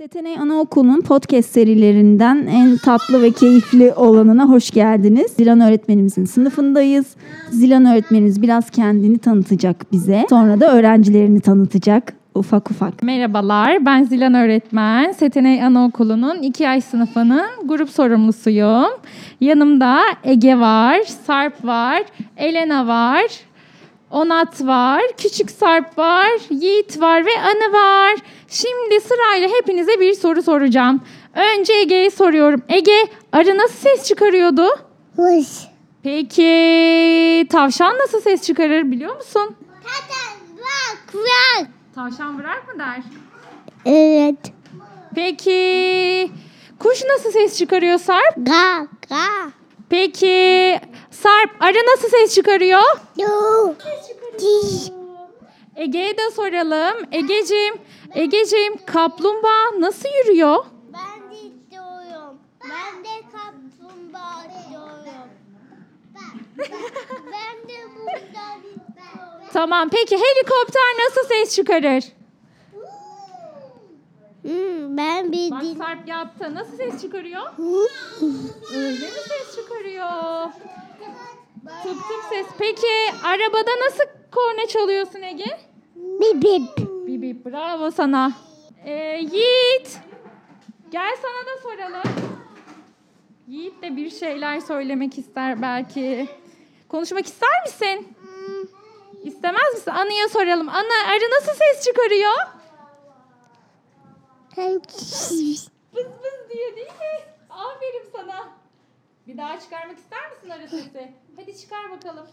Setenay Anaokulu'nun podcast serilerinden en tatlı ve keyifli olanına hoş geldiniz. Zilan öğretmenimizin sınıfındayız. Zilan öğretmenimiz biraz kendini tanıtacak bize. Sonra da öğrencilerini tanıtacak ufak ufak. Merhabalar, ben Zilan öğretmen. Setenay Anaokulu'nun 2 yaş sınıfının grup sorumlusuyum. Yanımda Ege var, Sarp var, Elena var, Onat var, Küçük Sarp var, Yiğit var ve Anı var. Şimdi sırayla hepinize bir soru soracağım. Önce Ege'ye soruyorum. Ege, arı nasıl ses çıkarıyordu? Hoş. Peki tavşan nasıl ses çıkarır biliyor musun? Hadi bak bak. Tavşan bırak mı der? Evet. Peki kuş nasıl ses çıkarıyor Sarp? Ga ga. Peki Sarp arı nasıl ses çıkarıyor? Du. Diş. Ege'ye de soralım. Egeciğim, Egeciğim kaplumbağa nasıl yürüyor? Ben de istiyorum. Ben de kaplumbağa istiyorum. ben de buradan istiyorum. Tamam peki helikopter nasıl ses çıkarır? Hmm, ben bir Bak din... Sarp yaptı. Nasıl ses çıkarıyor? Öyle mi ses çıkarıyor? Tıp tıp ses. Peki arabada nasıl korna çalıyorsun Ege? Bip bip. Bip bip bravo sana. Ee, Yiğit. Gel sana da soralım. Yiğit de bir şeyler söylemek ister belki. Konuşmak ister misin? İstemez misin? Anı'ya soralım. Anı arı nasıl ses çıkarıyor? Bız bız diyor değil mi? Aferin sana. Bir daha çıkarmak ister misin arı sesi? Hadi çıkar bakalım.